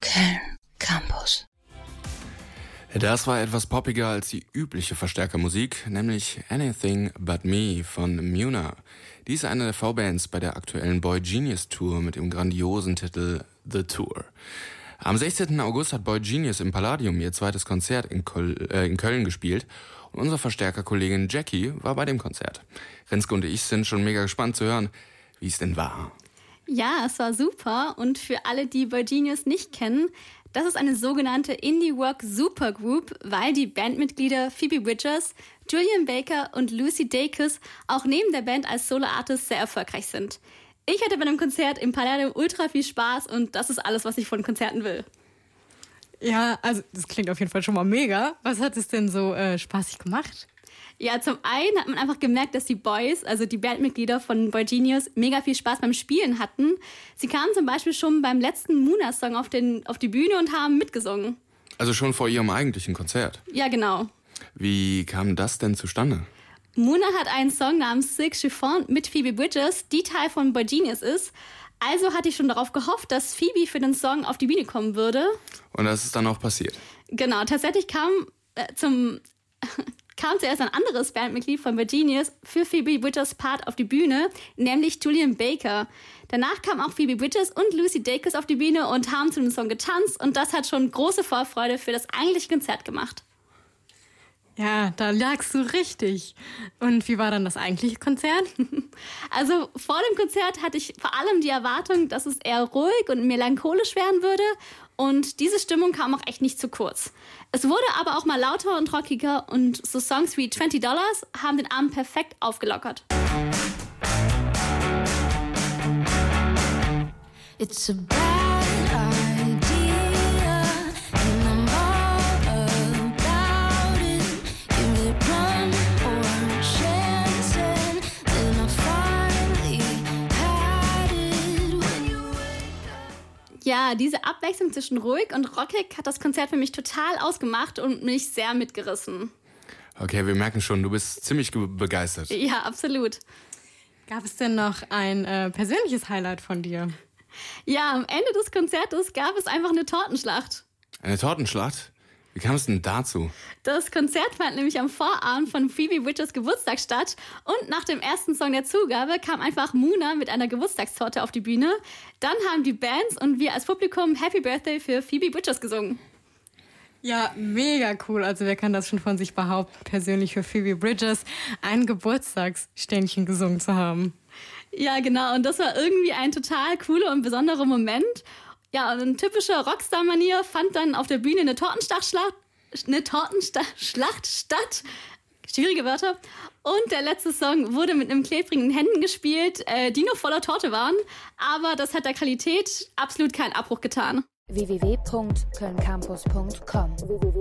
Köln Campus. Das war etwas poppiger als die übliche Verstärkermusik, nämlich Anything But Me von Muna. Die ist eine der V-Bands bei der aktuellen Boy Genius Tour mit dem grandiosen Titel The Tour. Am 16. August hat Boy Genius im Palladium ihr zweites Konzert in, Köl äh, in Köln gespielt und unsere Verstärkerkollegin Jackie war bei dem Konzert. Renske und ich sind schon mega gespannt zu hören, wie es denn war. Ja, es war super. Und für alle, die Boy nicht kennen, das ist eine sogenannte Indie Rock Supergroup, weil die Bandmitglieder Phoebe Bridgers, Julian Baker und Lucy Dacus auch neben der Band als Solo-Artists sehr erfolgreich sind. Ich hatte bei einem Konzert im Palladium ultra viel Spaß und das ist alles, was ich von Konzerten will. Ja, also das klingt auf jeden Fall schon mal mega. Was hat es denn so äh, spaßig gemacht? Ja, zum einen hat man einfach gemerkt, dass die Boys, also die Bandmitglieder von Boy Genius, mega viel Spaß beim Spielen hatten. Sie kamen zum Beispiel schon beim letzten Muna-Song auf, auf die Bühne und haben mitgesungen. Also schon vor ihrem eigentlichen Konzert? Ja, genau. Wie kam das denn zustande? Muna hat einen Song namens Silk Chiffon mit Phoebe Bridges, die Teil von Boy Genius ist. Also hatte ich schon darauf gehofft, dass Phoebe für den Song auf die Bühne kommen würde. Und das ist dann auch passiert? Genau, tatsächlich kam äh, zum kam zuerst ein anderes Bandmitglied von Virginius für Phoebe Bridgers Part auf die Bühne, nämlich Julian Baker. Danach kam auch Phoebe Bridges und Lucy Dacus auf die Bühne und haben zu dem Song getanzt und das hat schon große Vorfreude für das eigentliche Konzert gemacht. Ja, da lagst du richtig. Und wie war dann das eigentliche Konzert? Also vor dem Konzert hatte ich vor allem die Erwartung, dass es eher ruhig und melancholisch werden würde. Und diese Stimmung kam auch echt nicht zu kurz. Es wurde aber auch mal lauter und rockiger und so Songs wie 20 Dollars haben den Abend perfekt aufgelockert. It's a Ja, diese Abwechslung zwischen ruhig und rockig hat das Konzert für mich total ausgemacht und mich sehr mitgerissen. Okay, wir merken schon, du bist ziemlich begeistert. Ja, absolut. Gab es denn noch ein äh, persönliches Highlight von dir? Ja, am Ende des Konzertes gab es einfach eine Tortenschlacht. Eine Tortenschlacht? Wie kam es denn dazu? Das Konzert fand nämlich am Vorabend von Phoebe Bridges Geburtstag statt und nach dem ersten Song der Zugabe kam einfach Muna mit einer Geburtstagstorte auf die Bühne. Dann haben die Bands und wir als Publikum Happy Birthday für Phoebe Bridges gesungen. Ja, mega cool. Also wer kann das schon von sich behaupten, persönlich für Phoebe Bridges ein Geburtstagsständchen gesungen zu haben? Ja, genau. Und das war irgendwie ein total cooler und besonderer Moment. Ja, und in typischer Rockstar-Manier fand dann auf der Bühne eine Tortenstachschlacht, eine Tortenschlacht statt. Schwierige Wörter. Und der letzte Song wurde mit einem klebrigen Händen gespielt, äh, die noch voller Torte waren. Aber das hat der Qualität absolut keinen Abbruch getan. www.kölncampus.com www